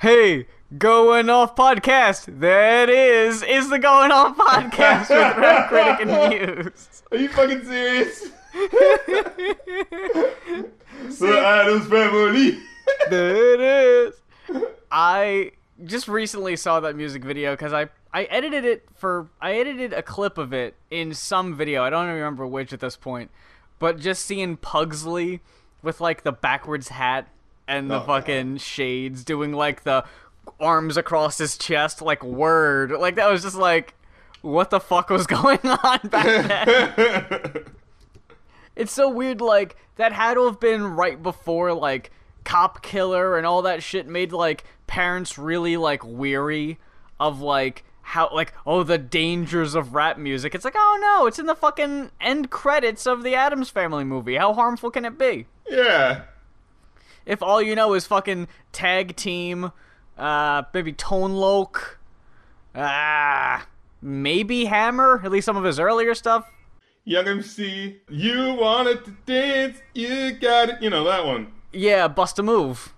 Hey, Going Off Podcast. That is, is the Going Off Podcast with Rap Critic and Muse. Are you fucking serious? the Addams Family. That is. I just recently saw that music video because I I edited it for I edited a clip of it in some video. I don't even remember which at this point, but just seeing Pugsley with like the backwards hat and the Oh, fucking shades doing like the arms across his chest like word. Like that was just like what the fuck was going on back then? It's so weird like that had to have been right before like cop killer and all that shit made like parents really like weary of like how like oh the dangers of rap music. It's like oh no it's in the fucking end credits of the addams family movie. How harmful can it be? Yeah. If all you know is fucking tag team uh maybe tone loc ah maybe hammer at least some of his earlier stuff Young MC, you wanted to dance, you got it. You know that one. yeah bust a move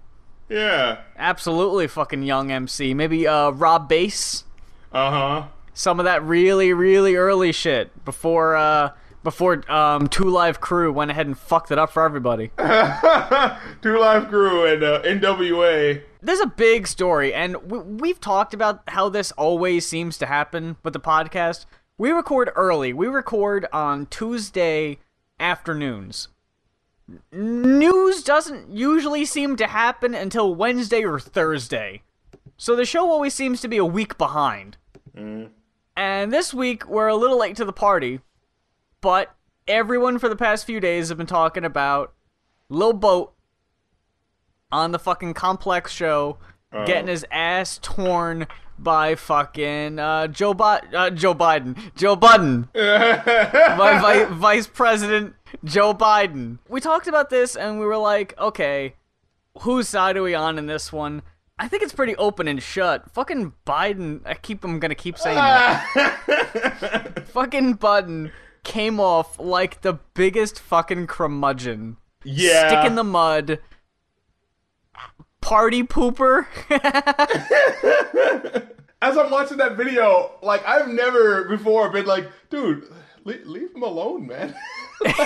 Yeah. Absolutely fucking young MC. Maybe uh Rob Base. Uh huh. Some of that really, really early shit before uh before um Two Live Crew went ahead and fucked it up for everybody. Two Live Crew and uh, NWA. There's a big story, and we, we've talked about how this always seems to happen with the podcast. We record early. We record on Tuesday afternoons. News doesn't usually seem to happen until Wednesday or Thursday. So the show always seems to be a week behind. And this week, we're a little late to the party, but everyone for the past few days have been talking about Lil Boat on the fucking complex show getting his ass torn by fucking uh, Joe Bi- uh, Joe Biden, Joe Budden, by Vi- Vice President Joe Biden. We talked about this and we were like, okay, whose side are we on in this one? I think it's pretty open and shut. Fucking Biden, I keep I'm gonna keep saying that. fucking Biden came off like the biggest fucking curmudgeon. yeah. Stick in the mud. Party pooper. As I'm watching that video, like I've never before been like, dude, leave, leave him alone, man. like,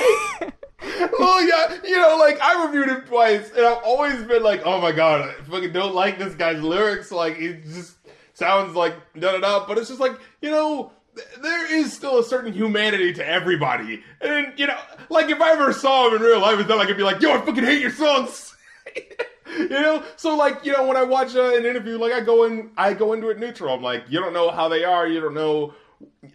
well, yeah, you know, like I reviewed it twice, and I've always been like, oh my god, I fucking don't like this guy's lyrics. Like it just sounds like da da da. But it's just like, you know, there is still a certain humanity to everybody, and you know, like if I ever saw him in real life, it's not like I'd be like, yo, I fucking hate your songs. you know? So like you know when i watch uh, an interview like i go in i go into it neutral. I'm like you don't know how they are. You don't know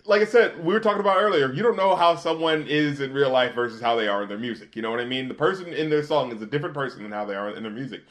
like i said we were talking about earlier you don't know how someone is in real life versus how they are in their music. You know what i mean? The person in their song is a different person than how they are in their music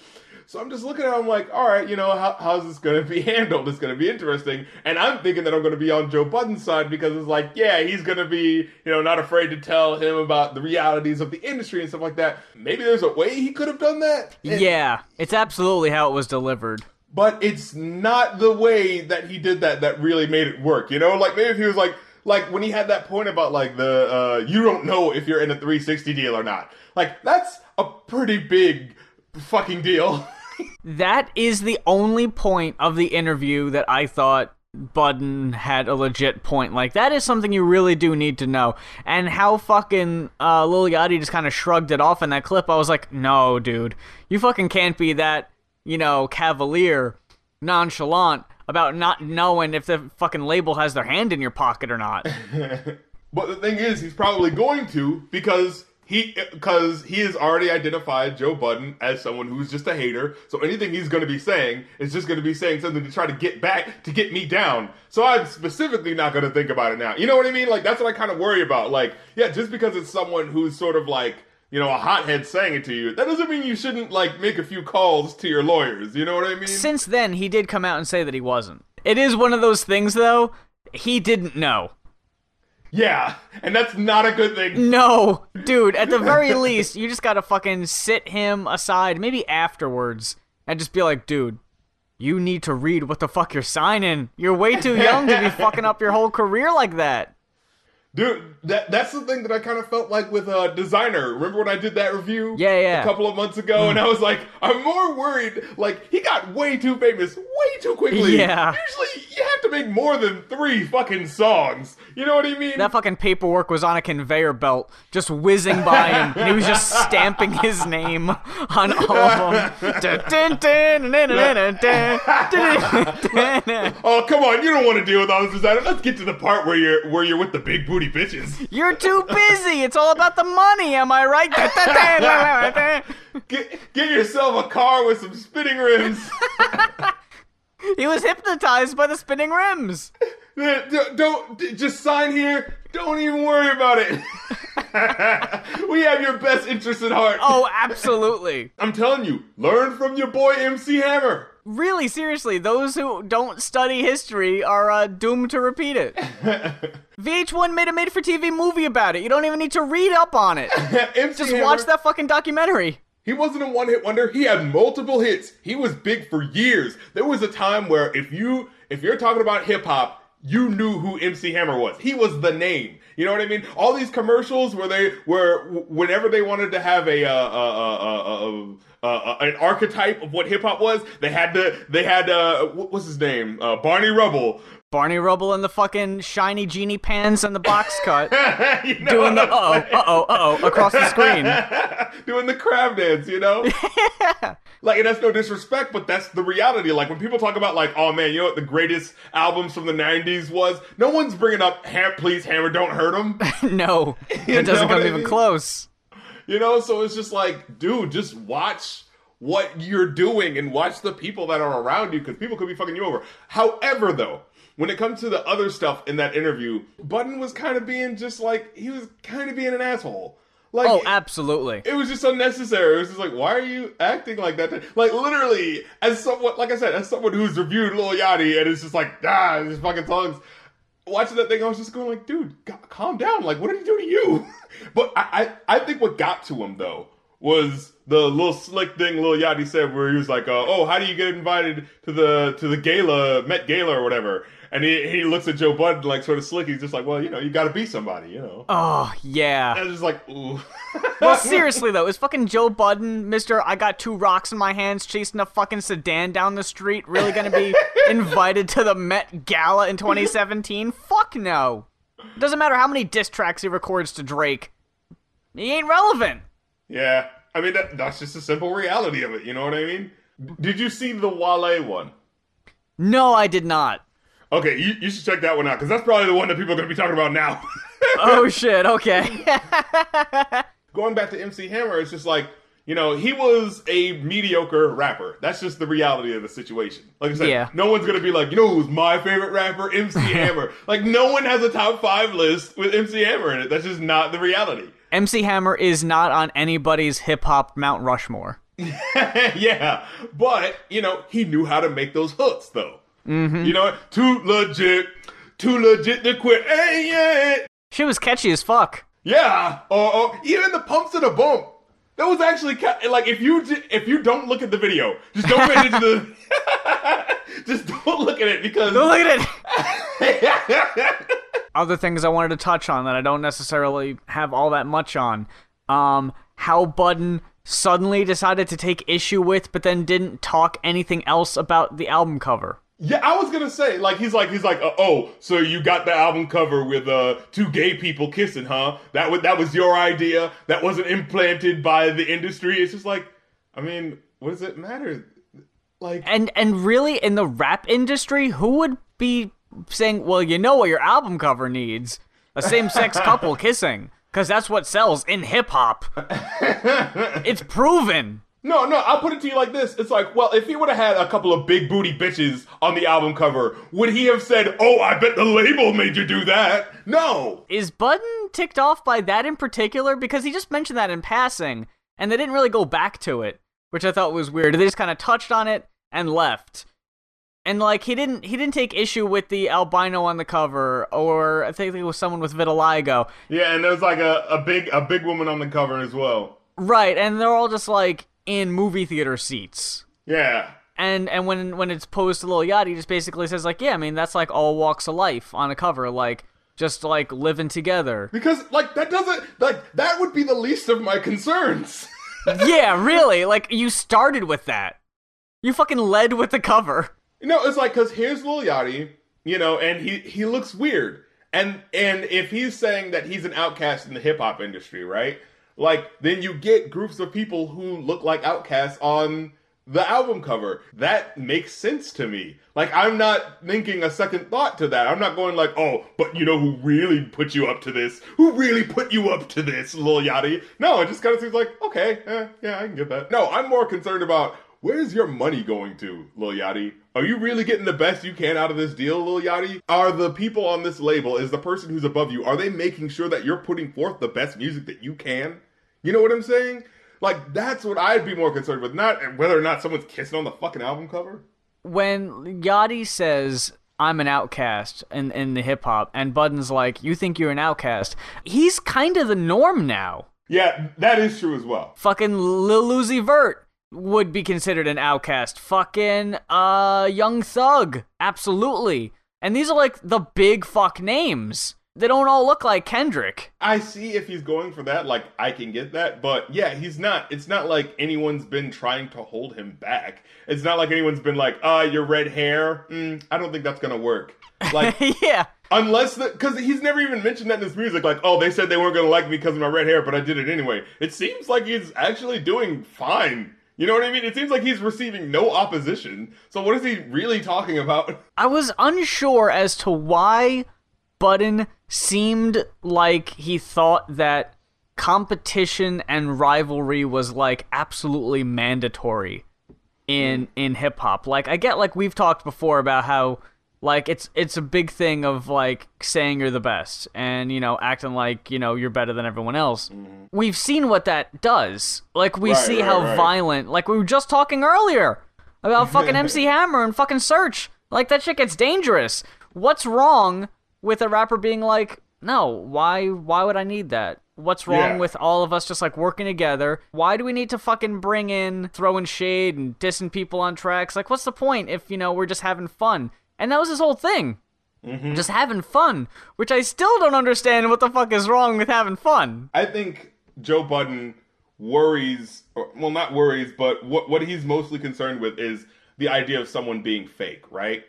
so i'm just looking at it i'm like all right you know how, how's this going to be handled it's going to be interesting and i'm thinking that i'm going to be on joe budden's side because it's like yeah he's going to be you know not afraid to tell him about the realities of the industry and stuff like that maybe there's a way he could have done that And- yeah, it's absolutely how it was delivered. but it's not the way that he did that that really made it work. You know, like maybe if he was like like when he had that point about like the uh you don't know if you're in a 360 deal or not. Like that's a pretty big fucking deal. That is the only point of the interview that I thought Budden had a legit point. Like that is something you really do need to know. And how fucking uh, Lil Yachty just kind of shrugged it off in that clip. I was like, no, dude, you fucking can't be that, you know, cavalier, nonchalant about not knowing if the fucking label has their hand in your pocket or not. but the thing is, he's probably going to because he because he has already identified Joe Budden as someone who's just a hater. So anything he's going to be saying is just going to be saying something to try to get back to get me down. So I'm specifically not going to think about it now. You know what I mean? Like that's what I kind of worry about. Like yeah, just because it's someone who's sort of like you know a hothead saying it to you, that doesn't mean you shouldn't like make a few calls to your lawyers. You know what I mean? Since then, he did come out and say that he wasn't. It is one of those things, though. He didn't know. Yeah, and that's not a good thing. No, dude, at the very least, you just gotta fucking sit him aside, maybe afterwards, and just be like, dude, you need to read what the fuck you're signing. You're way too young to be fucking up your whole career like that. Dude, that that's the thing that I kind of felt like with uh, designer. Remember when I did that review? Yeah, yeah. A couple of months ago, mm. and I was like, I'm more worried. Like he got way too famous, way too quickly. Yeah. Usually, you have to make more than three fucking songs. You know what I mean? That fucking paperwork was on a conveyor belt, just whizzing by him, and he was just stamping his name on all of them. oh come on, you don't want to deal with all this designer. Let's get to the part where you're where you're with the big. boot bitches. You're too busy. It's all about the money, am I right? Get get yourself a car with some spinning rims. He was hypnotized by the spinning rims. don't, don't just sign here. Don't even worry about it. we have your best interest at heart. Oh, absolutely. I'm telling you, learn from your boy MC Hammer. Really, seriously, those who don't study history are uh, doomed to repeat it. VH1 made a made for TV movie about it. You don't even need to read up on it. Just Hammer, watch that fucking documentary. He wasn't a one hit wonder. He had multiple hits. He was big for years. There was a time where if you if you're talking about hip hop, you knew who MC Hammer was. He was the name. You know what I mean? All these commercials where they were whenever they wanted to have a uh, uh, uh, uh, uh, an archetype of what hip hop was, they had the they had uh, what- what's his name? Uh, Barney Rubble. Barney Rubble in the fucking shiny genie pants and the box cut. You know Doing the uh oh, uh oh, uh oh across the screen. doing the crab dance, you know? Like, and that's no disrespect, but that's the reality. Like, when people talk about, like, oh man, you know what the greatest albums from the 90s was? No one's bringing up, Ham- please, Hammer, don't hurt him. no, it doesn't come what I even mean? close. You know? So it's just like, dude, just watch what you're doing and watch the people that are around you because people could be fucking you over. However, though, when it comes to the other stuff in that interview, Budden was kind of being just like, he was kind of being an asshole. Like, Oh, absolutely. it was just unnecessary. It was just like, why are you acting like that? Like literally, as someone, like I said, as someone who's reviewed Lil Yachty, and it's just like, ah, these fucking songs. Watching that thing, I was just going like, dude, calm down. Like, what did he do to you? But I, I, I think what got to him though was the little slick thing Lil Yachty said, where he was like, uh, oh, how do you get invited to the to the gala, Met Gala or whatever? And he, he looks at Joe Budden like sort of slick. He's just like, well, you know, you got to be somebody, you know. Oh, yeah. I was just like, ooh. Well, seriously though, is fucking Joe Budden, Mister? I got two rocks in my hands, chasing a fucking sedan down the street, really gonna be invited to the Met Gala in 2017? Fuck no. Doesn't matter how many diss tracks he records to Drake. He ain't relevant. Yeah, I mean that, that's just a simple reality of it. You know what I mean? Did you see the Wale one? No, I did not. Okay, you, you should check that one out because that's probably the one that people are going to be talking about now. Oh shit. Okay. Going back to MC Hammer, it's just like you know he was a mediocre rapper. That's just the reality of the situation. Like I said, Yeah. no one's going to be like, you know, who's my favorite rapper, MC Hammer. Like no one has a top five list with MC Hammer in it. That's just not the reality. MC Hammer is not on anybody's hip hop Mount Rushmore. yeah, but you know he knew how to make those hooks though. Mm-hmm. You know, too legit, too legit to quit. Hey, yeah, She was catchy as fuck. yeah. Or, or even the pumps and the bump. That was actually ca- like if you j- if you don't look at the video, just don't the. just don't look at it because don't Look at it. Other things I wanted to touch on that I don't necessarily have all that much on. Um, how Budden suddenly decided to take issue with, but then didn't talk anything else about the album cover. Yeah, I was gonna say, like, he's like, he's like, uh, oh, so you got the album cover with uh two gay people kissing, huh? That was that was your idea. That wasn't implanted by the industry. It's just like, I mean, what does it matter? Like, And and really, in the rap industry, who would be saying, "Well, you know what your album cover needs? A same-sex couple kissing." Because that's what sells in hip hop. it's proven. No, no, I'll put it to you like this. It's like, well, if he would have had a couple of big booty bitches on the album cover, would he have said, "Oh, I bet the label made you do that"? No. Is Budden ticked off by that in particular? Because he just mentioned that in passing, and they didn't really go back to it, which I thought was weird. They just kind of touched on it and left. And like he didn't he didn't take issue with the albino on the cover, or I think it was someone with vitiligo. Yeah, and there's like a, a big a big woman on the cover as well. Right, and they're all just like in movie theater seats. Yeah. And and when when it's posed to Lil Yachty, he just basically says like, yeah, I mean that's like all walks of life on a cover. Like just like living together. Because like that doesn't like that would be the least of my concerns. yeah, really. Like you started with that. You fucking led with the cover. No, it's like because here's Lil Yachty, you know, and he he looks weird, and and if he's saying that he's an outcast in the hip hop industry, right? Like then you get groups of people who look like outcasts on the album cover. That makes sense to me. Like I'm not thinking a second thought to that. I'm not going like, oh, but you know who really put you up to this? Who really put you up to this, Lil Yachty? No, it just kind of seems like, okay, eh, yeah, I can get that. No, I'm more concerned about Where's your money going to, Lil Yachty? Are you really getting the best you can out of this deal, Lil Yachty? Are the people on this label, is the person who's above you, are they making sure that you're putting forth the best music that you can? You know what I'm saying? Like, that's what I'd be more concerned with, not whether or not someone's kissing on the fucking album cover. When Yachty says, I'm an outcast in, in the hip hop, and Budden's like, You think you're an outcast? He's kind of the norm now. Yeah, that is true as well. Fucking Lil Uzi Vert would be considered an outcast. Fucking uh Young Thug, absolutely. And these are like the big fuck names. They don't all look like Kendrick. I see if he's going for that, like I can get that, but yeah, he's not. It's not like anyone's been trying to hold him back. It's not like anyone's been like, "Uh, your red hair." Mm, I don't think that's gonna work. Like, yeah, unless the because he's never even mentioned that in his music. Like, oh, they said they weren't gonna like me because of my red hair, but I did it anyway. It seems like he's actually doing fine you know what I mean? It seems like he's receiving no opposition. So what is he really talking about? I was unsure as to why Budden seemed like he thought that competition and rivalry was like absolutely mandatory in in hip hop. Like I get like we've talked before about how like it's it's a big thing of like saying you're the best and you know acting like you know you're better than everyone else. Mm-hmm. We've seen what that does. Like we right, see right, how right. violent. Like we were just talking earlier about fucking MC Hammer and fucking search Like that shit gets dangerous. What's wrong with a rapper being like, "No, why why would I need that?" What's wrong yeah. with all of us just like working together? Why do we need to fucking bring in throwing shade and dissing people on tracks? Like, what's the point if, you know, we're just having fun? And that was his whole thing. Mm-hmm. Just having fun, which I still don't understand what the fuck is wrong with having fun. I think Joe Budden worries, or, well, not worries, but what, what he's mostly concerned with is the idea of someone being fake, right?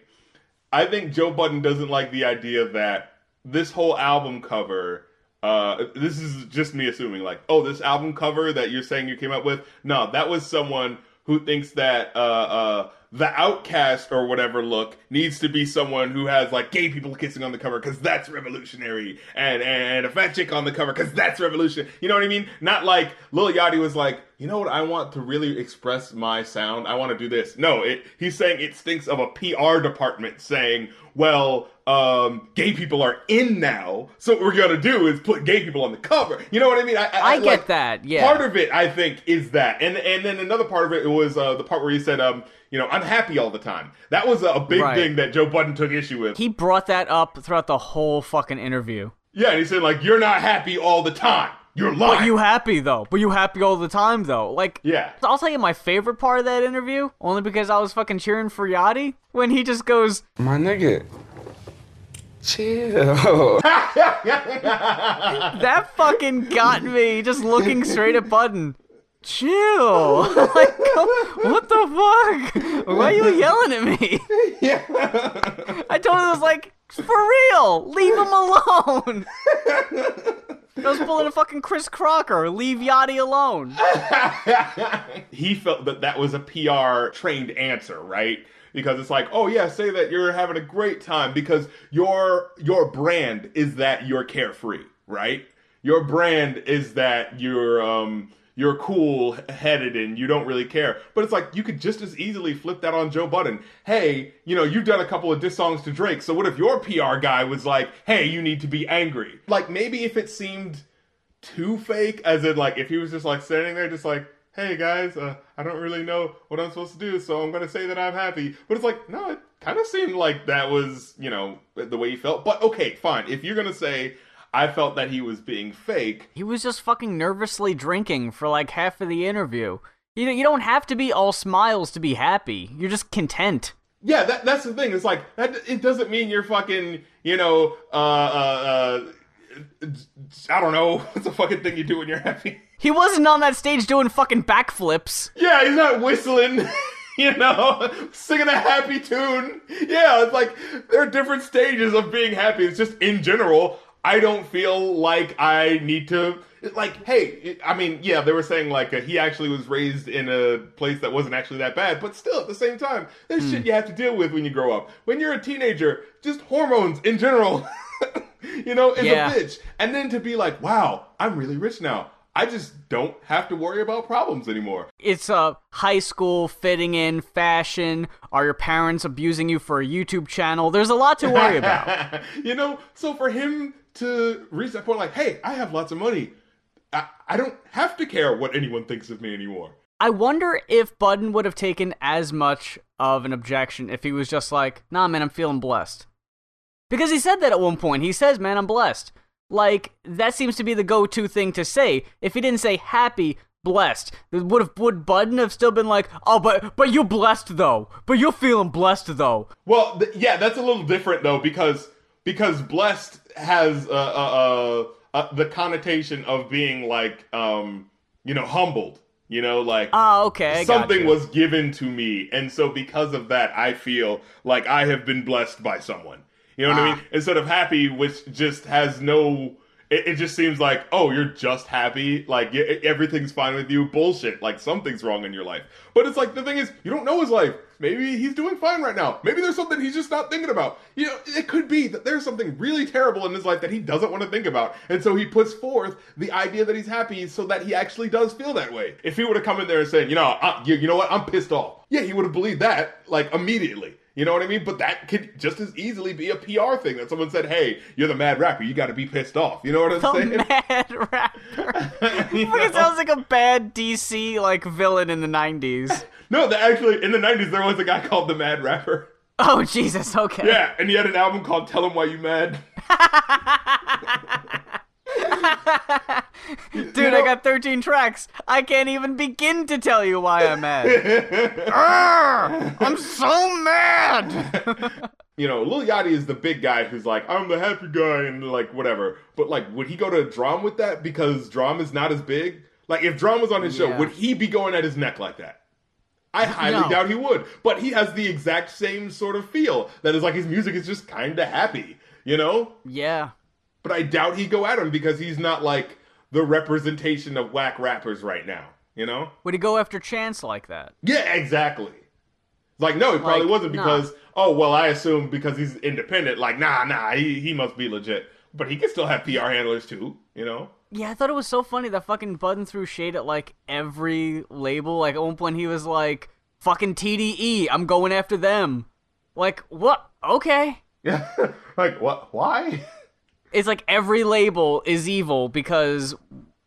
I think Joe Budden doesn't like the idea that this whole album cover uh, this is just me assuming like oh this album cover that you're saying you came up with no that was someone who thinks that uh, uh, the outcast or whatever look needs to be someone who has like gay people kissing on the cover because that's revolutionary, and and a fat chick on the cover because that's revolution. You know what I mean? Not like Lil Yachty was like, you know what? I want to really express my sound. I want to do this. No, it, he's saying it stinks of a PR department saying, well, um, gay people are in now, so what we're gonna do is put gay people on the cover. You know what I mean? I, I, I get like, that. Yeah. Part of it, I think, is that, and and then another part of it was uh, the part where he said, um, you know, I'm happy all the time. That was a big right. thing that Joe Budden took issue with. He brought that up throughout the whole fucking interview. Yeah, and he said like, you're not happy all the time. You're lying. But you happy though. But you happy all the time though. Like Yeah. I'll tell you my favorite part of that interview, only because I was fucking cheering for Yachty when he just goes My nigga. Chill. that fucking got me just looking straight at Budden. Chill. like, what the fuck? Why are you yelling at me? Yeah. I told him it was like, for real, leave him alone. I was pulling a fucking Chris Crocker. Leave Yachty alone. he felt that that was a PR trained answer, right? Because it's like, oh yeah, say that you're having a great time because your your brand is that you're carefree, right? Your brand is that you're um you're cool headed and you don't really care. But it's like you could just as easily flip that on Joe Budden. Hey, you know, you've done a couple of diss songs to Drake, so what if your PR guy was like, hey, you need to be angry? Like maybe if it seemed too fake, as in like if he was just like standing there just like, hey guys, uh, I don't really know what I'm supposed to do, so I'm gonna say that I'm happy. But it's like, no, it kind of seemed like that was, you know, the way he felt. But okay, fine. If you're gonna say I felt that he was being fake. He was just fucking nervously drinking for like half of the interview. You know, you don't have to be all smiles to be happy. You're just content. Yeah, that that's the thing. It's like that. It doesn't mean you're fucking. You know, uh, uh, uh I don't know. What's the fucking thing you do when you're happy? He wasn't on that stage doing fucking backflips. Yeah, he's not whistling. You know, singing a happy tune. Yeah, it's like there are different stages of being happy. It's just in general, I don't feel like I need to like hey i mean yeah they were saying like uh, he actually was raised in a place that wasn't actually that bad but still at the same time there's Hmm. shit you have to deal with when you grow up when you're a teenager just hormones in general you know is Yeah. a bitch and then to be like wow i'm really rich now i just don't have to worry about problems anymore It's uh, high school, fitting in, fashion. Are your parents abusing you for a YouTube channel? There's a lot to worry about. you know, so for him to reach that point, like, hey, I have lots of money. I, I don't have to care what anyone thinks of me anymore. I wonder if Budden would have taken as much of an objection if he was just like, nah, man, I'm feeling blessed. Because he said that at one point. He says, man, I'm blessed. Like, that seems to be the go to thing to say. If he didn't say happy, blessed, would have would Budden have still been like, oh, but but you're blessed though. But you're feeling blessed though. Well, th- yeah, that's a little different though because because blessed has uh, uh, uh, uh, the connotation of being like um, you know humbled. You know, like oh, okay. I something was given to me, and so because of that, I feel like I have been blessed by someone. You know what I Ah. mean? Instead of happy, which just has no. It, it just seems like, oh, you're just happy, like everything's fine with you. Bullshit, like something's wrong in your life. But it's like the thing is, you don't know his life. Maybe he's doing fine right now. Maybe there's something he's just not thinking about. You know, it could be that there's something really terrible in his life that he doesn't want to think about, and so he puts forth the idea that he's happy, so that he actually does feel that way. If he would have come in there and said, you know, I, you, you know what, I'm pissed off. Yeah, he would have believed that like immediately. You know what I mean? But that could just as easily be a PR thing that someone said, "Hey, you're the mad rapper. You got to be pissed off." You know what I'm The saying? mad rapper. Know? sounds like a bad DC like villain in the '90s. No, the, actually, in the '90s, there was a guy called the Mad Rapper. Oh Jesus. Okay. Yeah, and he had an album called "Tell Him Why You Mad." Dude, You I know- got 13 tracks. I can't even begin to tell you why I'm mad. Arrgh! I'm so mad. you know, Lil Yachty is the big guy who's like, I'm the happy guy and like whatever. But like, would he go to DRAM with that because DRAM is not as big? Like, if DRAM was on his show, would he be going at his neck like that? I highly No. doubt he would. But he has the exact same sort of feel. That is like his music is just kind of happy, you know? yeah. But I doubt he'd go at him because he's not like the representation of whack rappers right now, you know? Would he go after Chance like that? Yeah, exactly. Like, no, he probably Like, wasn't nah. because, oh, well, I assume because he's independent. Like, nah, nah, he, he must be legit. But he can still have PR handlers too, you know? Yeah, I thought it was so funny that fucking Budden threw shade at like every label. Like at one point he was like, "Fucking TDE, I'm going after them." Like what? Okay. Yeah. like, what? Why? It's like every label is evil because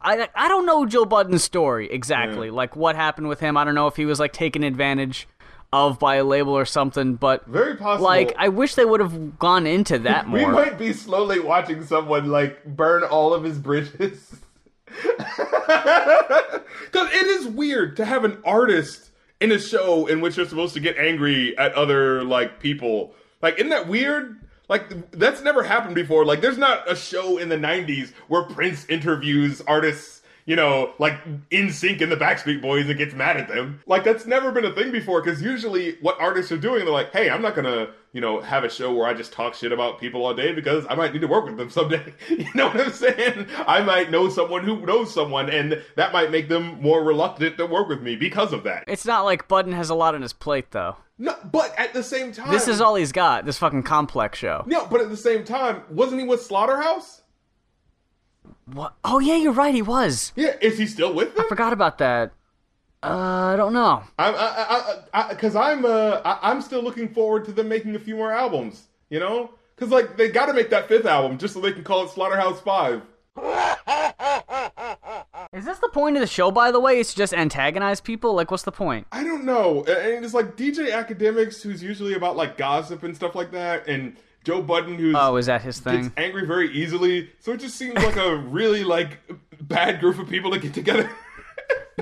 I I don't know Joe Budden's story exactly. Yeah. Like what happened with him. I don't know if he was like taken advantage of by a label or something. But Very possible. like I wish they would have gone into that more. we might be slowly watching someone, like, burn all of his bridges. Because it is weird to have an artist in a show in which you're supposed to get angry at other, like, people. Like, isn't that weird? Like, that's never happened before. Like, there's not a show in the 90s where Prince interviews artists you know, like NSYNC in the Backstreet Boys and gets mad at them. Like that's never been a thing before because usually what artists are doing, they're like, hey, I'm not gonna, you know, have a show where I just talk shit about people all day because I might need to work with them someday. you know what I'm saying? I might know someone who knows someone and that might make them more reluctant to work with me because of that. It's not like Budden has a lot on his plate though. No, but at the same time, This is all he's got. This fucking complex show. No, but at the same time, wasn't he with Slaughterhouse? What? Oh yeah, you're right. He was. Yeah, is he still with them? Forgot about that. Uh, I don't know. I'm, I, I, I, because I'm, uh, I, I'm still looking forward to them making a few more albums. You know, because like they got to make that fifth album just so they can call it Slaughterhouse Five. Is this the point of the show, by the way? It's to just antagonize people? Like, what's the point? I don't know, and it's like DJ Akademiks, who's usually about like gossip and stuff like that, and Joe Budden, who's Oh, is that his thing? gets angry very easily. So it just seems like a really like bad group of people to get together.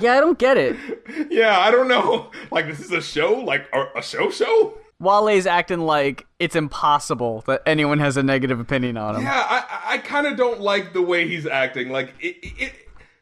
Yeah, I don't get it. yeah, I don't know. Like this is a show, like a, a show show. Wale's acting like it's impossible that anyone has a negative opinion on him. Yeah, I I kind of don't like the way he's acting. Like it, it,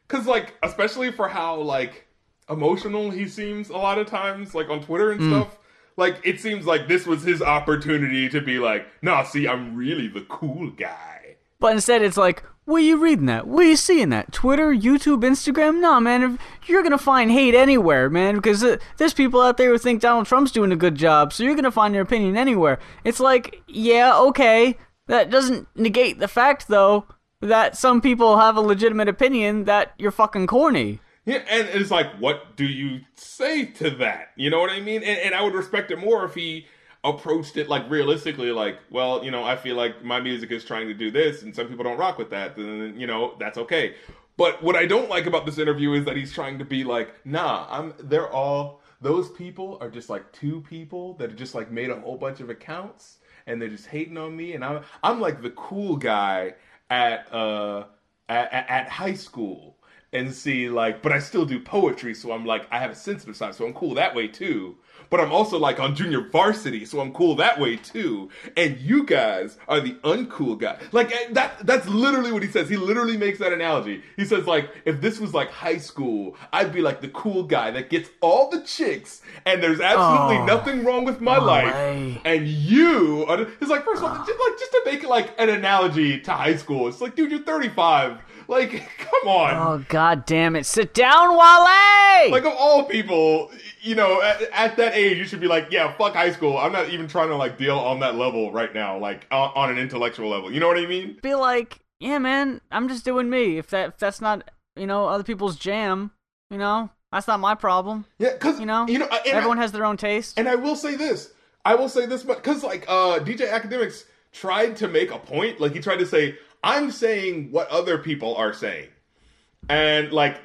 cause like especially for how like emotional he seems a lot of times, like on Twitter and stuff. Like it seems like this was his opportunity to be like, nah, see, I'm really the cool guy. But instead, it's like, where you reading that? Where you seeing that? Twitter, YouTube, Instagram? Nah, man, if, you're gonna find hate anywhere, man, because uh, there's people out there who think Donald Trump's doing a good job, so you're gonna find your opinion anywhere. It's like, yeah, okay, that doesn't negate the fact, though, that some people have a legitimate opinion that you're fucking corny. Yeah, and it's like, what do you say to that? You know what I mean? And, and I would respect it more if he approached it like realistically, like, well, you know, I feel like my music is trying to do this, and some people don't rock with that. Then you know, that's okay. But what I don't like about this interview is that he's trying to be like, nah, I'm. They're all those people are just like two people that just like made a whole bunch of accounts, and they're just hating on me, and I'm I'm like the cool guy at uh at, at high school and see like but i still do poetry so i'm like i have a sensitive side so i'm cool that way too but i'm also like on junior varsity so i'm cool that way too and you guys are the uncool guy like eh, that that's literally what he says he literally makes that analogy he says like if this was like high school i'd be like the cool guy that gets all the chicks and there's absolutely Oh. nothing wrong with my No life way. and you are it's like first of all just like just to make it like an analogy to high school it's like dude you're 35 like come on Oh, god damn it. Sit down, Wale! like of all people, you know, at, at that age, you should be like, yeah, fuck high school. I'm not even trying to like deal on that level right now, like on, on an intellectual level. You know what I mean? be like, yeah, man, I'm just doing me. If that if that's not, you know, other people's jam, you know, that's not my problem. Yeah, because You know, you know, everyone I, has their own taste. and I will say this. I will say this, but because like uh, DJ Akademiks tried to make a point, like he tried to say, I'm saying what other people are saying. And like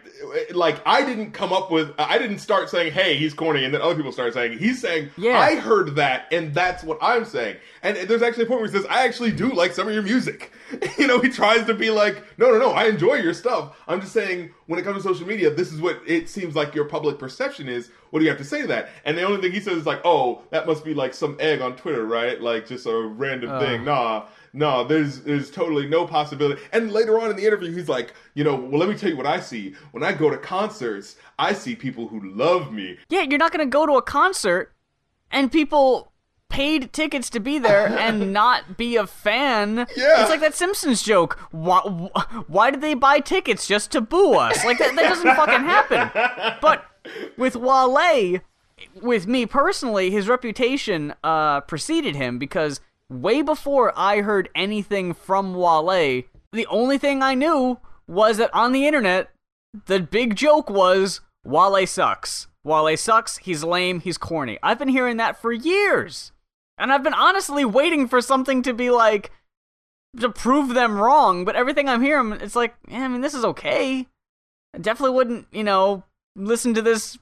like I didn't come up with I didn't start saying hey he's corny and then other people start saying he's saying Yeah. I heard that and that's what I'm saying. And there's actually a point where he says I actually do like some of your music. You know he tries to be like no no no I enjoy your stuff. I'm just saying when it comes to social media this is what it seems like your public perception is. What do you have to say to that? And the only thing he says is like oh that must be like some egg on Twitter right? Like just a random uh. thing. Nah no, there's there's totally no possibility. And later on in the interview, he's like, you know, well, let me tell you what I see. When I go to concerts, I see people who love me. yeah, you're not gonna go to a concert and people paid tickets to be there and not be a fan. Yeah. It's like that Simpsons joke. Why, why did they buy tickets just to boo us? Like that, that doesn't fucking happen. But with Wale, with me personally, his reputation uh, preceded him because way before I heard anything from Wale, the only thing I knew was that on the internet, the big joke was Wale sucks. Wale sucks, he's lame, he's corny. I've been hearing that for years. And I've been honestly waiting for something to be like, to prove them wrong, but everything I'm hearing, it's like, yeah, I mean, this is okay. I definitely wouldn't, you know, listen to this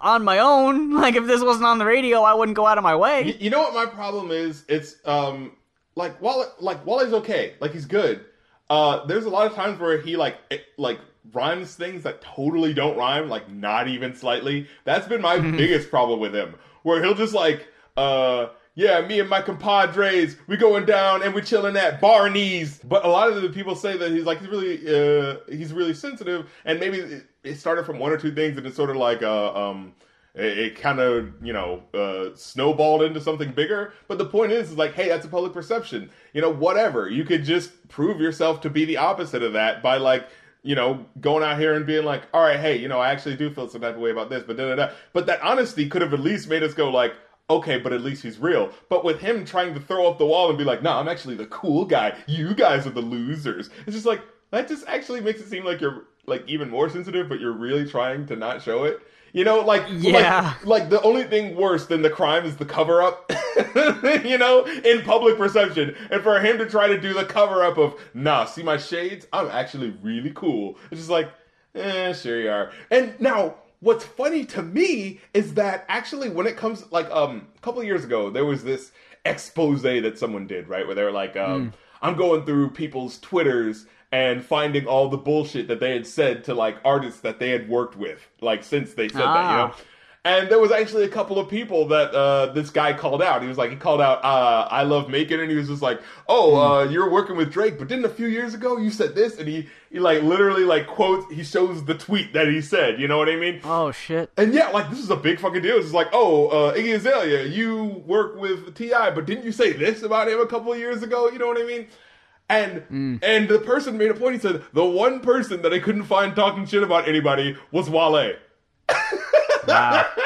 on my own. Like, if this wasn't on the radio, I wouldn't go out of my way. You know what my problem is? It's um like Wale like Wale's okay, like he's good. Uh, there's a lot of times where he like it, like rhymes things that totally don't rhyme, like not even slightly. That's been my biggest problem with him, where he'll just like uh. Yeah, me and my compadres, we going down and we chilling at Barney's. But a lot of the people say that he's like he's really uh he's really sensitive, and maybe it started from one or two things, and it's sort of like uh um it, it kind of you know uh, snowballed into something bigger. But the point is, is like hey that's a public perception. You know whatever. You could just prove yourself to be the opposite of that by like you know going out here and being like all right hey you know i actually do feel some type of way about this but da da da. But that honesty could have at least made us go like okay but at least he's real. But with him trying to throw up the wall and be like nah i'm actually the cool guy. You guys are the losers. It's just like that just actually makes it seem like you're like even more sensitive but you're really trying to not show it you know, like, Yeah. like, like the only thing worse than the crime is the cover up, you know, in public perception. And for him to try to do the cover up of, nah, see my shades? I'm actually really cool. It's just like, eh, sure you are. And now, what's funny to me is that actually when it comes, like, um, a couple of years ago, there was this expose that someone did, right? Where they were like, um, I'm going through people's Twitters and finding all the bullshit that they had said to like artists that they had worked with, like since they said that, you know. Ah. And there was actually a couple of people that uh, this guy called out. He was like, he called out, uh, "iLoveMakonnen," and he was just like, "Oh, uh, you're working with Drake, but didn't a few years ago you said this?" And he he like literally like quotes, he shows the tweet that he said. You know what I mean? Oh shit. And yeah, like this is a big fucking deal. It's like, oh, uh, Iggy Azalea, you work with T.I., but didn't you say this about him a couple of years ago? You know what I mean? And mm. and the person made a point. He said the one person that I couldn't find talking shit about anybody was Wale. Wow.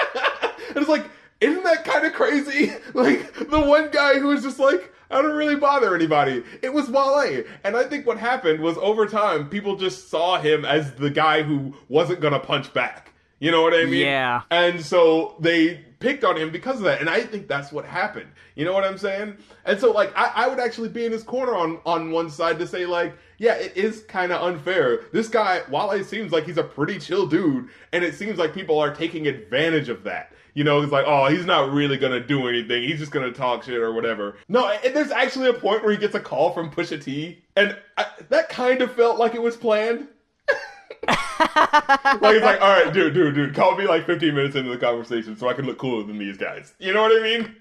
And it's like, isn't that kind of crazy? Like the one guy who was just like, I don't really bother anybody. It was Wale. And I think what happened was over time, people just saw him as the guy who wasn't gonna punch back. You know what I mean? Yeah. And so they picked on him because of that. And I think that's what happened. You know what I'm saying? And so like I, I would actually be in his corner on on one side to say like, yeah, it is kind of unfair. This guy, while it seems like he's a pretty chill dude, and it seems like people are taking advantage of that. You know, it's like, oh, he's not really gonna do anything. He's just gonna talk shit or whatever. No, and there's actually a point where he gets a call from Pusha T, and I, that kind of felt like it was planned. Like it's like, all right, dude, dude, dude, call me like 15 minutes into the conversation so I can look cooler than these guys. You know what I mean?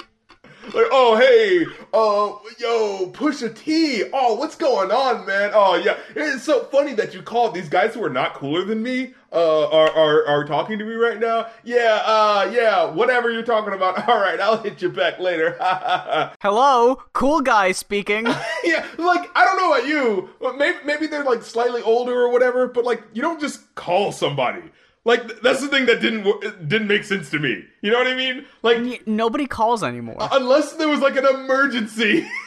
Like, oh hey, uh, yo, Pusha T. Oh, what's going on, man? Oh yeah, it's so funny that you called these guys who are not cooler than me. Uh, are are are talking to me right now? Yeah, uh, yeah, whatever you're talking about. All right, I'll hit you back later. Hello, cool guy speaking. yeah, like I don't know about you, but maybe maybe they're like slightly older or whatever, but like you don't just call somebody. Like that's the thing that didn't didn't make sense to me. You know what I mean? Like Nobody calls anymore. unless there was like an emergency.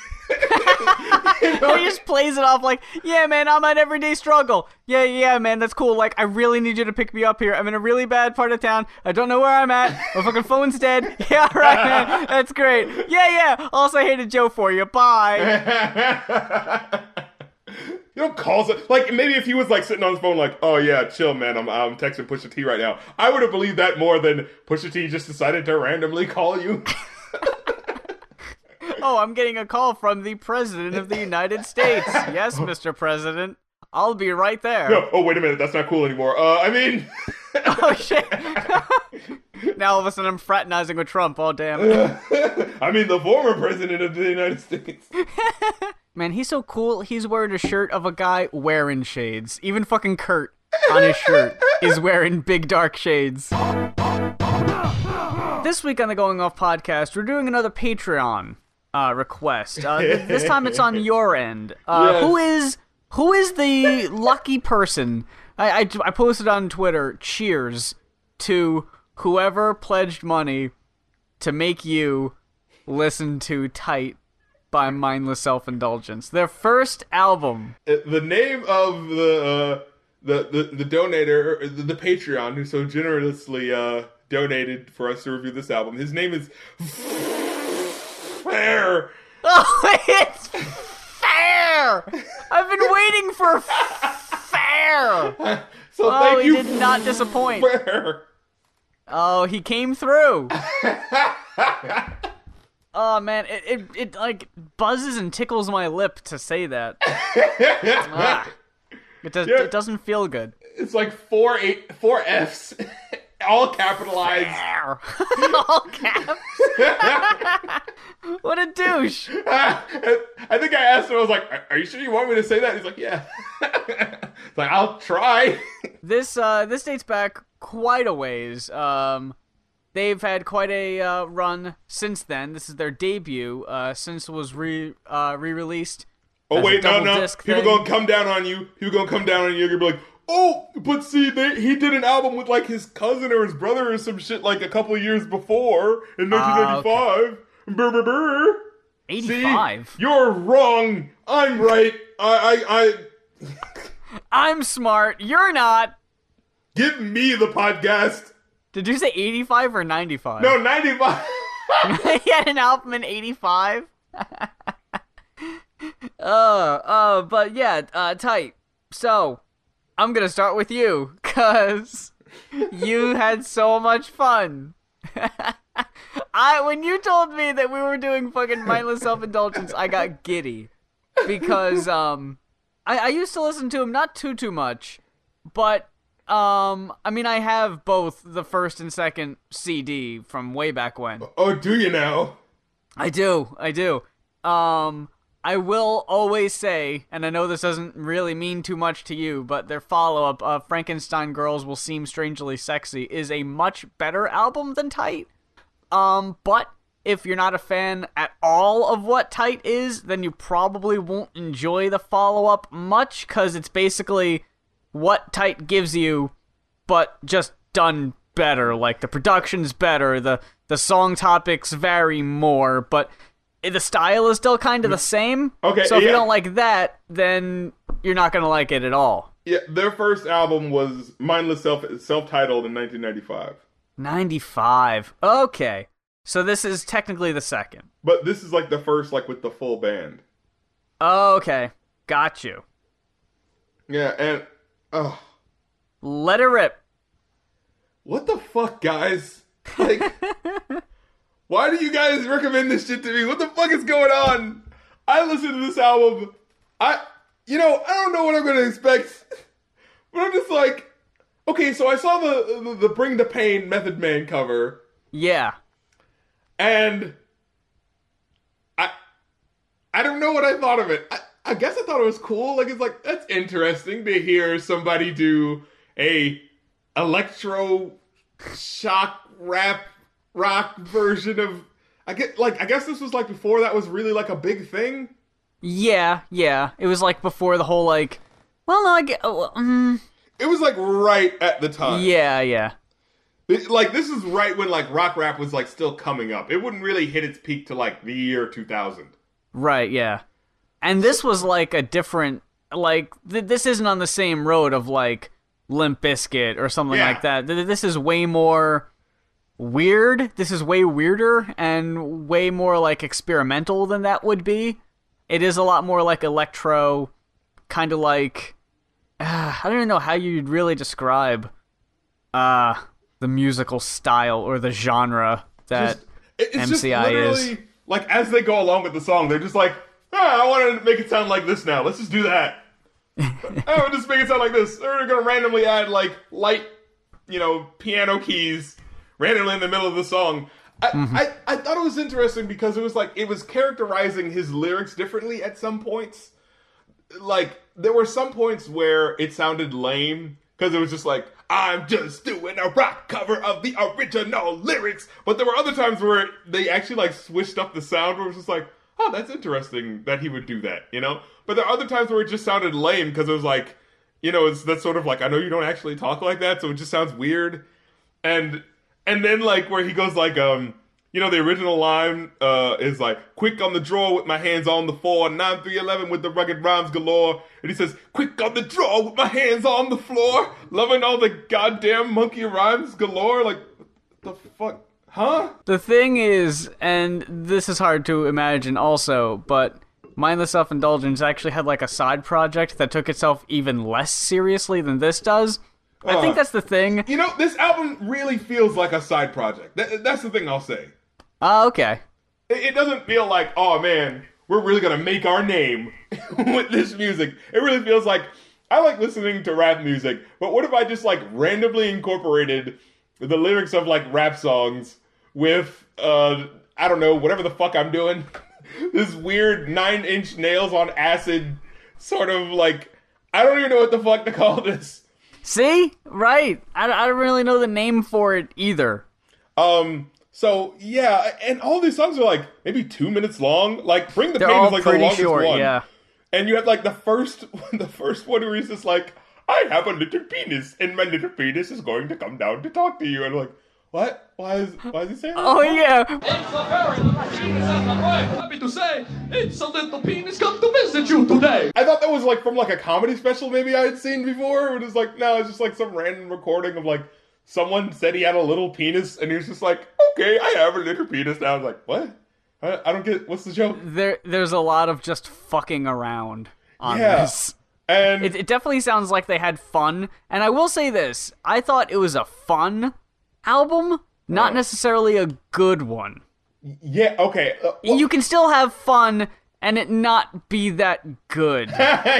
You know? he just plays it off like, yeah, man, I'm an everyday struggle. Yeah, yeah, man, that's cool. Like, I really need you to pick me up here. I'm in a really bad part of town. I don't know where I'm at. My fucking phone's dead. Yeah, right, man. That's great. Yeah, yeah. Also, I hated Joe for you. Bye. You don't call it like maybe if he was like sitting on his phone like, oh yeah, chill man, I'm I'm texting Pusha T right now. I would have believed that more than Pusha T just decided to randomly call you. Oh, I'm getting a call from the President of the United States. Yes, Mr. President. I'll be right there. No, oh wait a minute, that's not cool anymore. Uh, I mean, Oh, shit. now all of a sudden I'm fraternizing with Trump. Oh, damn. I mean the former president of the United States. Man, he's so cool. He's wearing a shirt of a guy wearing shades. Even fucking Kurt on his shirt is wearing big dark shades. This week on the Going Off podcast, we're doing another Patreon uh, request. Uh, th- this time it's on your end. Uh, Yes. Who is who is the lucky person? I, I I posted on Twitter. Cheers to whoever pledged money to make you listen to "Tight" by Mindless Self Indulgence. Their first album. Uh, the name of the uh, the, the the donator, the, the Patreon, who so generously uh, donated for us to review this album. His name is Fair. Oh, it's fair. I've been waiting for fair. So Oh, thank he you, did not disappoint. Fair. Oh, he came through. Oh man, it, it it like buzzes and tickles my lip to say that. Ah. It does. Yeah. It doesn't feel good. It's like four eight four F's, all capitalized. All caps. what a douche. I think I asked him. I was like, "Are- "Are you sure you want me to say that?" He's like, "Yeah." like I'll try. This uh this dates back quite a ways. Um they've had quite a uh, run since then. This is their debut uh since it was re uh re-released. Oh as a wait, no, no. People thing. gonna come down on you. People gonna come down on you. You're gonna be like, oh, but see, they, he did an album with like his cousin or his brother or some shit like a couple of years before in Ah, 1995. Brr, brr, brr. See, 85. you're wrong. I'm right. I, I, I. I'm smart. You're not. Give me the podcast. Did you say 85 or 95? No, 95. he had an album in 85. uh, uh, but yeah, uh, tight. So, I'm gonna start with you, cause you had so much fun. I when you told me that we were doing fucking mindless self-indulgence, I got giddy because um, I, I used to listen to him not too too much, but Um, I mean, I have both the first and second CD from way back when. Oh, do you now? I do, I do. Um, I will always say, and I know this doesn't really mean too much to you, but their follow up, uh, Frankenstein Girls Will Seem Strangely Sexy, is a much better album than Tight. Um, but if you're not a fan at all of what Tight is, then you probably won't enjoy the follow up much, because it's basically what Tight gives you, but just done better. Like the production's better, the the song topics vary more, but the style is still kind of the same. Okay, So if you don't like that, then you're not gonna like it at all. Yeah, their first album was Mindless Self self-titled in 1995. 95. Okay. So this is technically the second. But this is like the first like with the full band. Oh, okay. Got you. Yeah, and oh, Let it rip. what the fuck, guys? Like Why do you guys recommend this shit to me? What the fuck is going on? I listened to this album. I you know, I don't know what I'm gonna expect. But I'm just like Okay, so I saw the the, Bring the Pain Method Man cover Yeah. and I I don't know what I thought of it. I, I guess I thought it was cool. Like it's like that's interesting to hear somebody do a electro shock rap rock version of I get like I guess this was like before that was really like a big thing. Yeah, yeah. It was like before the whole like well no, I get oh, mm, It was like right at the time. Yeah, yeah. It- like this is right when like rock rap was like still coming up. It wouldn't really hit its peak to like the year 2000. Right, yeah. And this was like a different like th- this isn't on the same road of like Limp Bizkit or something Yeah. like that. Th- This is way more weird. This is way weirder and way more like experimental than that would be. It is a lot more like electro, kind of like uh, I don't even know how you'd really describe uh the musical style or the genre that Just- it- it's just MSI is. like as they go along with the song, they're just like, ah, I want to make it sound like this now. Let's just do that. oh, just make it sound like this. They're gonna randomly add like light, you know, piano keys randomly in the middle of the song. I, I, I thought it was interesting because it was like it was characterizing his lyrics differently at some points. Like there were some points where it sounded lame because it was just like I'm just doing a rock cover of the original lyrics. But there were other times where they actually like switched up the sound where it was just like, oh, that's interesting that he would do that, you know. But there are other times where it just sounded lame because it was like, you know, it's that's sort of like I know you don't actually talk like that, so it just sounds weird. And and then like where he goes like um you know the original line uh is like quick on the draw with my hands on the floor nine three eleven with the rugged rhymes galore and he says quick on the draw with my hands on the floor loving all the goddamn monkey rhymes galore like the fuck huh The thing is, and this is hard to imagine also, but Mindless Self Indulgence actually had like a side project that took itself even less seriously than this does. I think Uh. that's the thing. you know this album really feels like a side project That- that's the thing I'll say Oh, okay. It, it doesn't feel like, oh man, we're really gonna make our name with this music. It really feels like I like listening to rap music, but what if I just like randomly incorporated the lyrics of like rap songs with uh I don't know, whatever the fuck I'm doing. this weird nine inch nails on acid sort of like I don't even know what the fuck to call this. See? Right. I, I don't really know the name for it either. Um so yeah, and all these songs are like maybe two minutes long. Like Bring the They're Pain is like the longest short, one. yeah. And you have like the first the first one where he's just like, I have a little penis, and my little penis is going to come down to talk to you. And I'm like, what? Why is why is he saying that? Oh, yeah. It's a very little penis, and I'm happy to say it's a little penis come to visit you today. I thought that was like from like a comedy special maybe I had seen before. It was like, no, it's just like some random recording of like someone said he had a little penis, and he was just like, okay, I have a little penis now. I was like, what? I, I don't get what's the joke. There, there's a lot of just fucking around on Yeah. this. And It, it definitely sounds like they had fun. And I will say this I thought it was a fun album, not Uh. necessarily a good one. yeah, okay. uh, well- you can still have fun and it not be that good.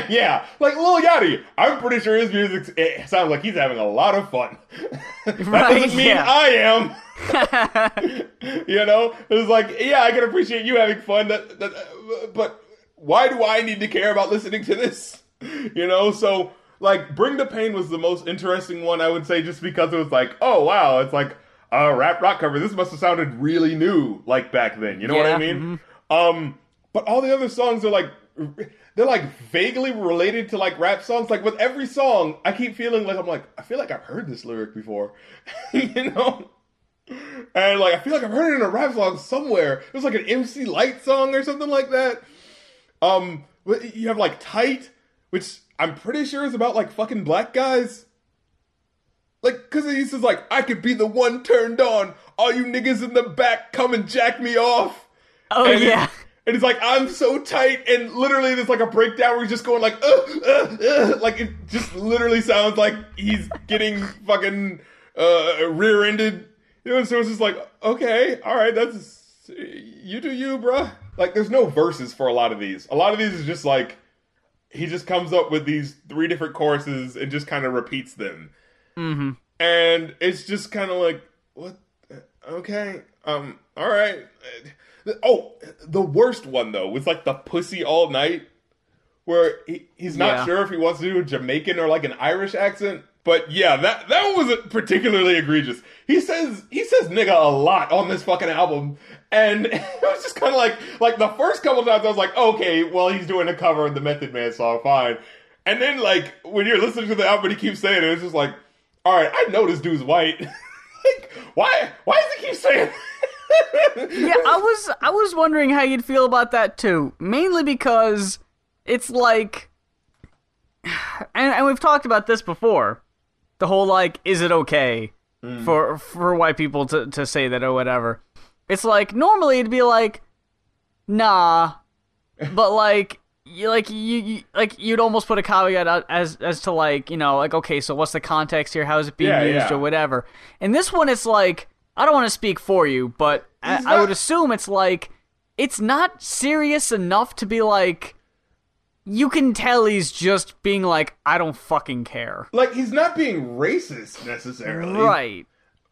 yeah, like Lil Yachty. I'm pretty sure his music it sounds like he's having a lot of fun. that Right, doesn't mean yeah. I am. you know, it's like, yeah, I can appreciate you having fun. That, that, but why do I need to care about listening to this? You know, so like, Bring the Pain was the most interesting one, I would say, just because it was like, oh wow, it's like a rap rock cover. This must have sounded really new, like back then. You know what I Yeah, mean? Um, but all the other songs are like they're like vaguely related to like rap songs. Like with every song, I keep feeling like I'm like I feel like I've heard this lyric before, you know. And like I feel like I've heard it in a rap song somewhere. It was like an MC Lyte song or something like that. Um, you have like tight, which I'm pretty sure is about like fucking black guys. Like, cause he says like, I could be the one turned on. All you niggas in the back come and jack me off. Oh And yeah. It, and it's like I'm so tight, and literally there's like a breakdown where he's just going like, uh, uh, uh, like it just literally sounds like he's getting fucking uh, rear-ended. You know, and so it's just like, okay, all right, that's you do you, bruh. Like, there's no verses for a lot of these. A lot of these is just like he just comes up with these three different choruses and just kind of repeats them Mm-hmm. and it's just kind of like what okay um all right oh the worst one though was like the pussy all night where he, he's not Yeah. sure if he wants to do a jamaican or like an irish accent but yeah that that wasn't particularly egregious he says he says nigga a lot on this fucking album and it was just kind of like like the first couple times i was like okay well he's doing a cover of the method man song fine and then like when you're listening to the album he keeps saying it it's just like all right, I know this dude's white. like, why? Why does he keep saying? Yeah, I was I was wondering how you'd feel about that too. Mainly because it's like and, and we've talked about this before. The whole like, is it okay mm. for for white people to, to say that or whatever? It's like normally it'd be like, nah. But like you like you, you like you'd almost put a caveat out as as to like you know like okay so what's the context here how is it being Yeah, used yeah. or whatever and this one it's like i don't want to speak for you but I, He's I would assume it's like it's not serious enough to be like you can tell he's just being like i don't fucking care like, he's not being racist necessarily, right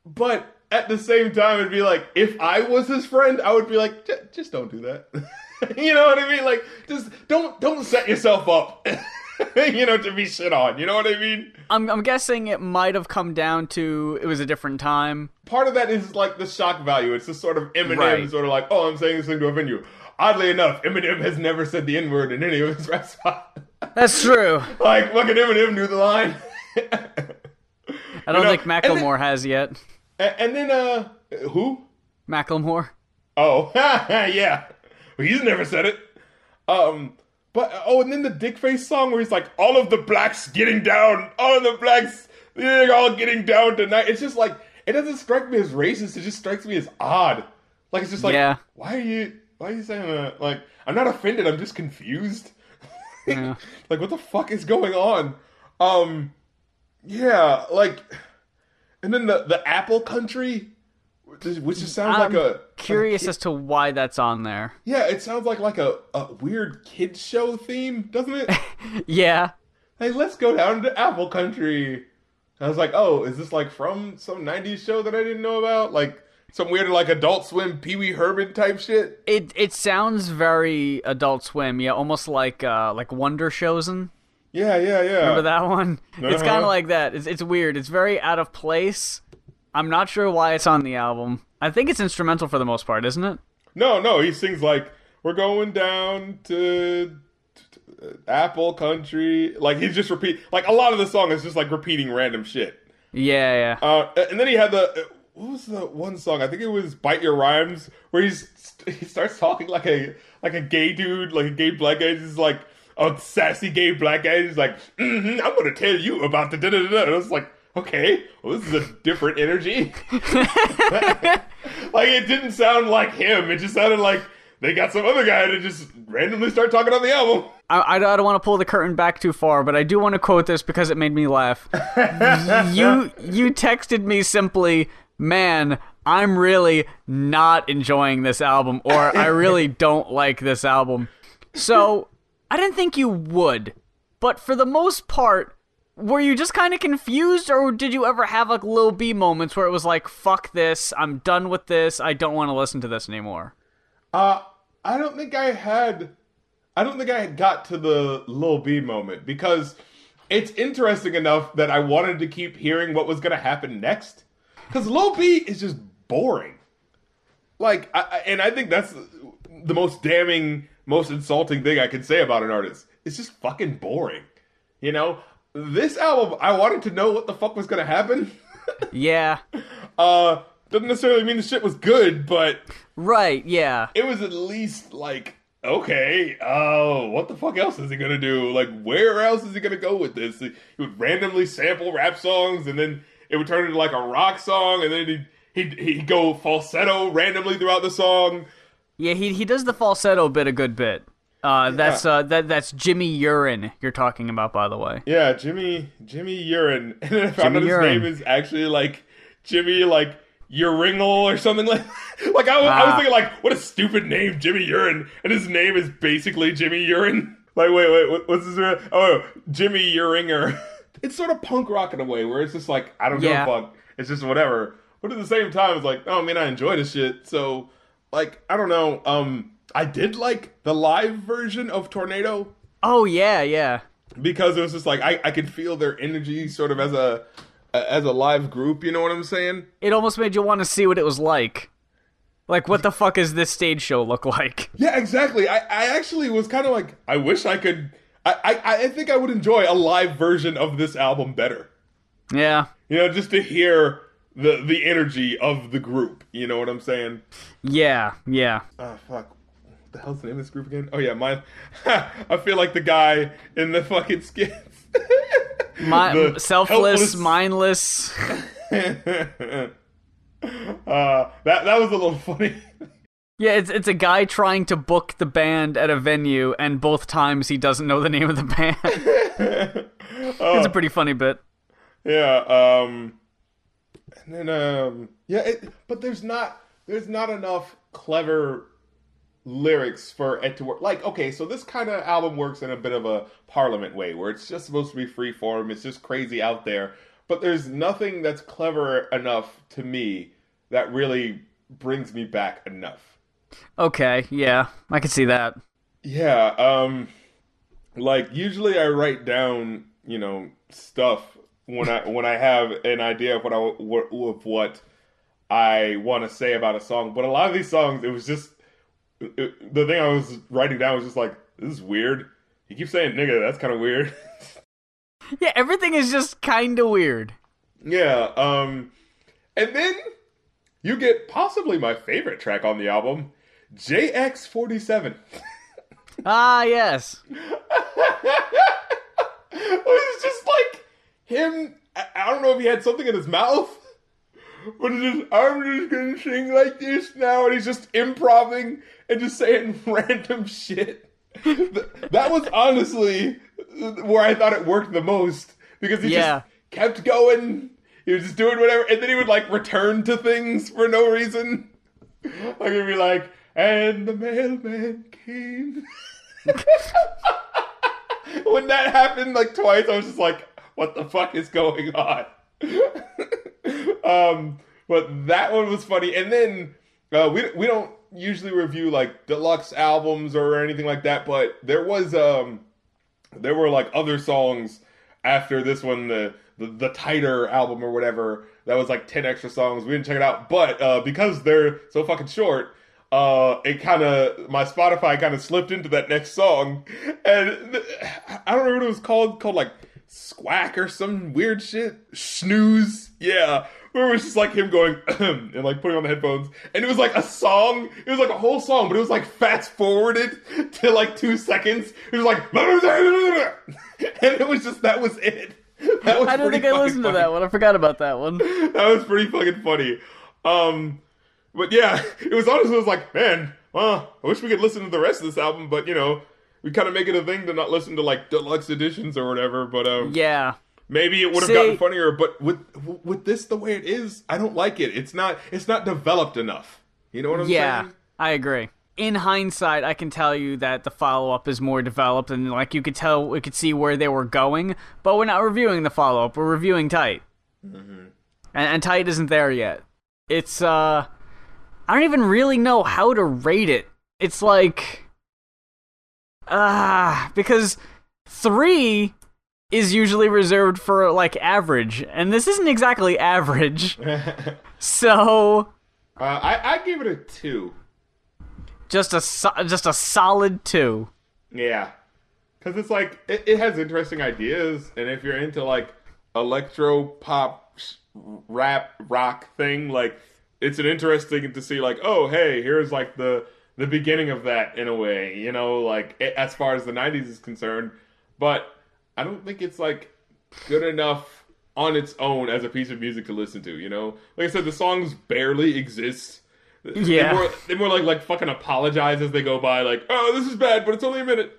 But at the same time, it'd be like if I was his friend, I would be like, "J- just don't do that. you know what I mean? Like, just don't don't set yourself up. you know, to be shit on. You know what I mean? I'm, I'm guessing it might have come down to it was a different time part of that is like the shock value. It's just sort of Eminem, Right. sort of like, oh, I'm saying this thing to offend you. Oddly enough, Eminem has never said the N word in any of his rap spots. that's true like fucking Eminem knew the line. i don't know, think and then- has yet and, and then uh, who? macklemore Oh, yeah. Well, he's never said it. Um, but oh, and then the dick face song where he's like, all of the blacks getting down, all of the blacks, they're all getting down tonight. It's just like it doesn't strike me as racist. It just strikes me as odd. Like it's just like, Yeah. why are you, why are you saying that? Like, I'm not offended. I'm just confused. Yeah. like, what the fuck is going on? Um, yeah, like, and then the the Apple Country, which just sounds I'm like a curious as to why that's on there yeah, it sounds like like a, a weird kids show theme, doesn't it? yeah hey, let's go down to Apple Country. I was like, oh, is this like from some '90s show that I didn't know about? Like some weird like Adult Swim Pee Wee Herman type shit. It it sounds very Adult Swim, yeah, almost like uh like Wonder Showzen. Yeah, yeah, yeah. Remember that one? It's kind Uh-huh. of like that. It's it's weird. It's very out of place. I'm not sure why it's on the album. I think it's instrumental for the most part, isn't it? No, no, he sings like we're going down to to Apple Country. Like he's just repeat like a lot of the song is just like repeating random shit. Yeah, yeah. Uh, and then he had the what was the one song? I think it was "Bite Your Rhymes," where he's he starts talking like a like a gay dude, like a gay black guy. He's like a sassy gay black guy. He's like, mm-hmm, "I'm gonna tell you about the da da da." da." I was like, "Okay, well, this is a different energy." like it didn't sound like him. It just sounded like they got some other guy to just randomly start talking on the album. I, I, I don't want to pull the curtain back too far, but I do want to quote this because it made me laugh. you you texted me simply, "Man, I'm really not enjoying this album," or "I really don't like this album." So I didn't think you would, but for the most part, were you just kind of confused, or did you ever have like Lil B moments where it was like, "Fuck this, I'm done with this, I don't want to listen to this anymore"? Uh, I don't think I had. I don't think I had got to the Lil B moment because it's interesting enough that I wanted to keep hearing what was going to happen next. Because Lil B is just boring. Like, I- and I think that's the most damning, most insulting thing I could say about an artist. It's just fucking boring. You know, this album, I wanted to know what the fuck was going to happen. Yeah, uh, doesn't necessarily mean the shit was good, but right. Yeah, it was at least like okay oh what the fuck else is he gonna do like where else is he gonna go with this he would randomly sample rap songs and then it would turn into like a rock song and then he'd he'd, he'd go falsetto randomly throughout the song yeah. He he does the falsetto bit a good bit. Uh, that's uh that that's Jimmy Urine you're talking about, by the way. yeah jimmy jimmy urine and then i found Jimmy out his Urine. name is actually like jimmy like uringle or something like like I, was- I was Ah. thinking like what a stupid name jimmy urine and his name is basically jimmy urine like wait wait what, what's his real oh jimmy Euringer it's sort of punk rock in a way where it's just like i don't Yeah. give a fuck it's just whatever but at the same time it's like oh man i enjoy this shit so like i don't know um i did like the live version of tornado Oh yeah, yeah. because it was just like I, I could feel their energy sort of as a as a live group you know what i'm saying It almost made you want to see what it was like. Like, what the fuck is this stage show look like? yeah exactly i, I actually was kind of like i wish i could I, I i think i would enjoy a live version of this album better Yeah, you know just to hear the the energy of the group you know what i'm saying yeah, yeah. oh fuck what the hell's the name of this group again oh yeah mine i feel like the guy in the fucking skits My, The selfless, helpless- mindless. uh that that was a little funny Yeah, it's it's a guy trying to book the band at a venue, and both times he doesn't know the name of the band. it's a pretty funny bit. Yeah, um and then um yeah, it, but there's not there's not enough clever lyrics for it to work. Like, okay, so this kind of album works in a bit of a parliament way where it's just supposed to be free form, it's just crazy out there, but there's nothing that's clever enough to me that really brings me back enough. Okay, yeah, I can see that. Yeah, um like usually I write down, you know, stuff when I when I have an idea of what I of what I want to say about a song, but a lot of these songs it was just it, the thing I was writing down was just like this is weird. You keep saying nigga, that's kind of weird. Yeah, everything is just kind of weird. yeah, um and then you get possibly my favorite track on the album, JX47. Ah, yes. it was just like him. I, don't know if he had something in his mouth, but it's just I'm just gonna sing like this now, and he's just improvising and just saying random shit. That was honestly where I thought it worked the most because he Yeah. just kept going. He was just doing whatever, and then he would like return to things for no reason. Like he'd be like, "And the mailman came." when that happened like twice, I was just like, "What the fuck is going on?" um, but that one was funny, and then uh, we we don't usually review like deluxe albums or anything like that, but there was um there were like other songs after this one, the the, the tighter album or whatever. That was like ten extra songs. We didn't check it out, but uh, because they're so fucking short, uh, it kind of my Spotify kind of slipped into that next song, and th- I don't know what it was called. Called like Squack or some weird shit. Snooze, yeah. Where it was just like him going and like putting on the headphones, and it was like a song. It was like a whole song, but it was like fast forwarded to like two seconds. It was like, and it was just that was it. That was I don't think I listened to that one. I forgot about that one. that was pretty fucking funny. Um, but yeah, it was honestly, it was like, man, well, I wish we could listen to the rest of this album, but you know, we kind of make it a thing to not listen to like deluxe editions or whatever. But um, Yeah. maybe it would have gotten funnier. But with with this the way it is, I don't like it. It's not it's not developed enough. You know what I'm Yeah, saying? I agree. in hindsight, I can tell you that the follow up is more developed, and like you could tell, we could see where they were going. But we're not reviewing the follow up; we're reviewing Tight, and, and Tight isn't there yet. It's uh, I don't even really know how to rate it. It's like, ah, because three is usually reserved for like average, and this isn't exactly average. so Uh, I I give it a two. just a so- just a solid two. Yeah, because it's like it, it has interesting ideas, and if you're into like electro pop rap rock thing, like it's an interesting to see like oh hey here's like the the beginning of that in a way, you know, like as far as the '90s is concerned, but I don't think it's like good enough on its own as a piece of music to listen to. You know, like I said, the songs barely exist. Yeah. they more, they more like like fucking apologize as they go by, like oh this is bad, but it's only a minute.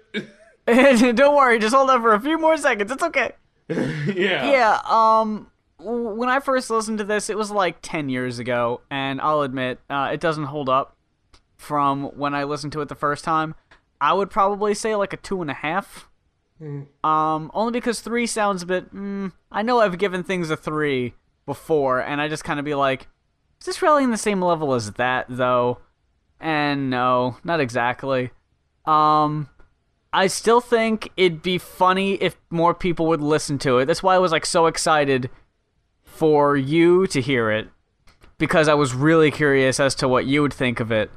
Don't worry, just hold on for a few more seconds. It's okay. yeah. Yeah, um when I first listened to this, it was like 10 years ago, and I'll admit, uh, it doesn't hold up from when I listened to it the first time. I would probably say like a two and a half. Um, only because three sounds a bit. Mm, I know I've given things a three before, and I just kind of be like, is this really in the same level as that, though? And no, not exactly. Um, I still think it'd be funny if more people would listen to it. That's why I was like so excited for you to hear it because I was really curious as to what you would think of it.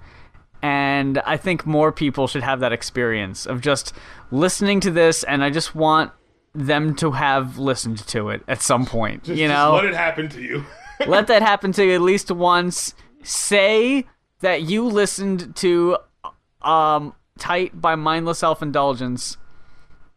And I think more people should have that experience of just listening to this and I just want them to have listened to it at some point, Just, you just know? let it happen to you. let that happen to you at least once. Say that you listened to um Tight by Mindless Self Indulgence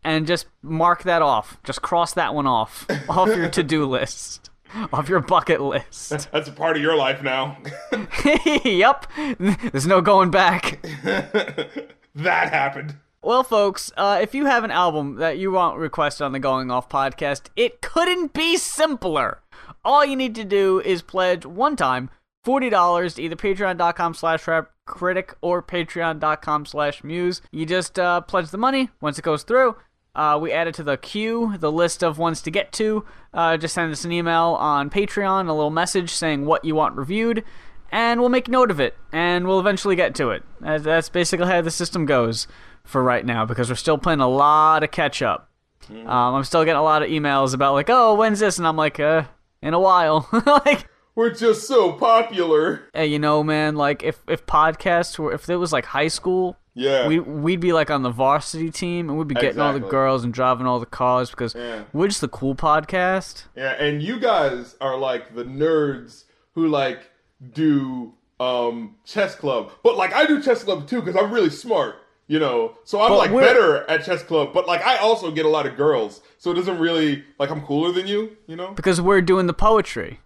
and just mark that off. Just cross that one off off your to-do list. Off your bucket list. That's a part of your life now. yep. There's no going back. that happened. Well, folks, uh, if you have an album that you want requested on the Going Off podcast, it couldn't be simpler. All you need to do is pledge one time $40 to either patreon.com slash rap critic or patreon.com slash muse. You just uh, pledge the money. Once it goes through, uh, we add it to the queue, the list of ones to get to. Uh, just send us an email on Patreon, a little message saying what you want reviewed, and we'll make note of it, and we'll eventually get to it. That's basically how the system goes for right now because we're still playing a lot of catch up. Um, I'm still getting a lot of emails about like, oh, when's this? And I'm like, uh, in a while. like, We're just so popular. hey, you know, man, like if if podcasts were if it was like high school, Yeah. we we'd be like on the varsity team and we'd be getting all the girls and driving all the cars because Yeah. we're just the cool podcast. Yeah, and you guys are like the nerds who like do um chess club. But like I do chess club too because I'm really smart, you know. So I'm But like better at chess club, but like I also get a lot of girls. So it doesn't really like I'm cooler than you, you know? Because we're doing the poetry.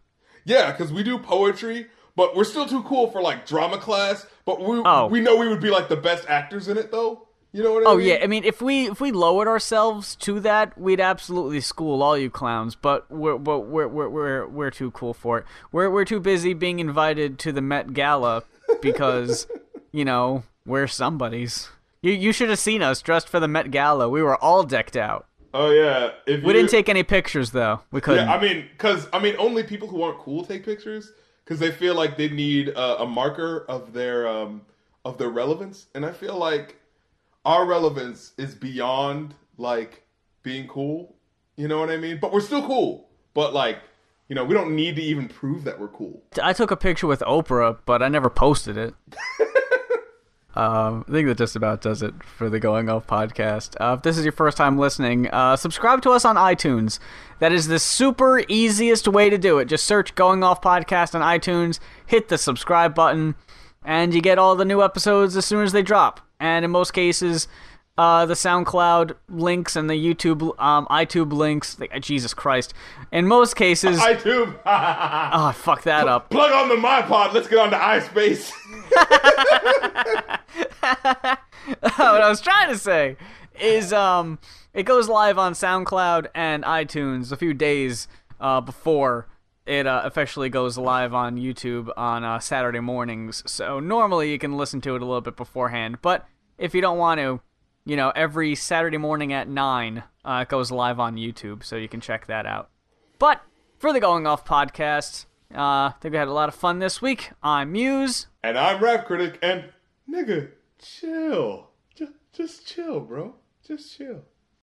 Yeah, because we do poetry, but we're still too cool for like drama class. But we Oh. we know we would be like the best actors in it though. You know what I mean? Oh mean? yeah, I mean if we if we lowered ourselves to that, we'd absolutely school all you clowns. But we're but we're we're we're, we're too cool for it. We're we're too busy being invited to the Met Gala because you know we're somebodies. You you should have seen us dressed for the Met Gala. We were all decked out. Oh yeah. If We you- didn't take any pictures though. We couldn't. Yeah, I mean, because I mean, only people who aren't cool take pictures because they feel like they need uh, a marker of their um, of their relevance, and I feel like our relevance is beyond like being cool. You know what I mean? But we're still cool. But like, you know, we don't need to even prove that we're cool. I took a picture with Oprah, but I never posted it. um, I think that just about does it for the Going Off podcast. Uh, if this is your first time listening, uh, subscribe to us on iTunes. That is the super easiest way to do it. Just search Going Off Podcast on iTunes, hit the subscribe button, and you get all the new episodes as soon as they drop. And in most cases, uh, the SoundCloud links and the YouTube, um, iTube links. Jesus Christ! In most cases, iTunes, oh, I fucked that up. plug on the my pod. Let's get on to iSpace. what I was trying to say is um it goes live on SoundCloud and iTunes a few days uh, before it uh, officially goes live on YouTube on uh, Saturday mornings. So normally you can listen to it a little bit beforehand, but if you don't want to, you know, every Saturday morning at nine, uh, it goes live on YouTube, so you can check that out. But for the Going Off podcast, uh, I think we had a lot of fun this week. I'm Muse. And I'm Rap Critic, and nigga, chill. Just, just chill, bro. Just chill.